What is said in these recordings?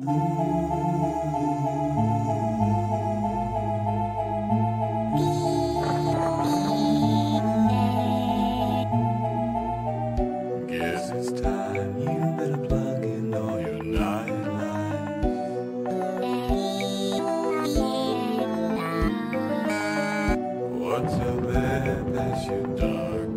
What's up there that's your darkened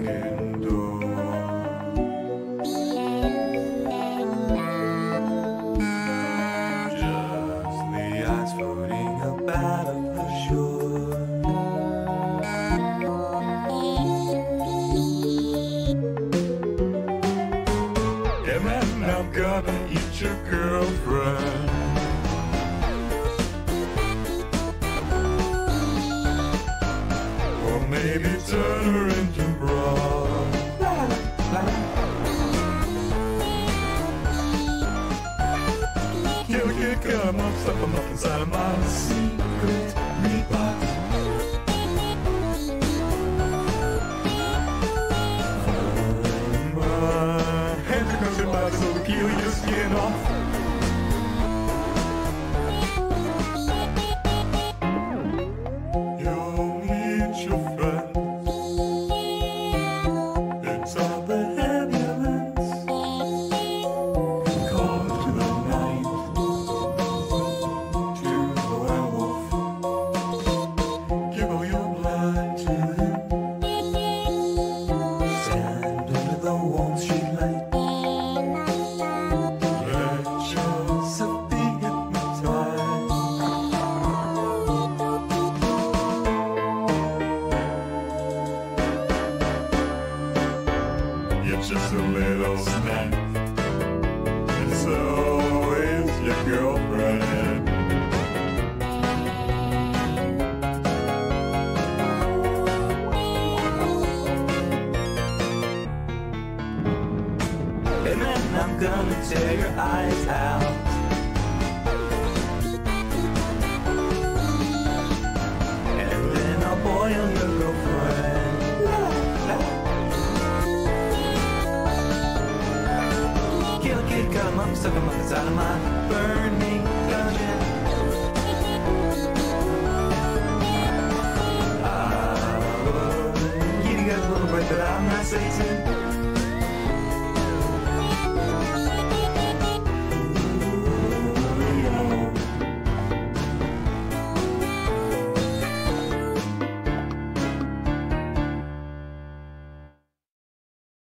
gonna eat your girlfriend. Or maybe turn her into broad. Kill a kid, come up, stuff them up inside of my secret You're just a little snack. And so is your girlfriend. And then I'm gonna tear your eyes out. A up, stuck him up inside of my burning dungeon. Ah, you got a little break, but I'm not Satan.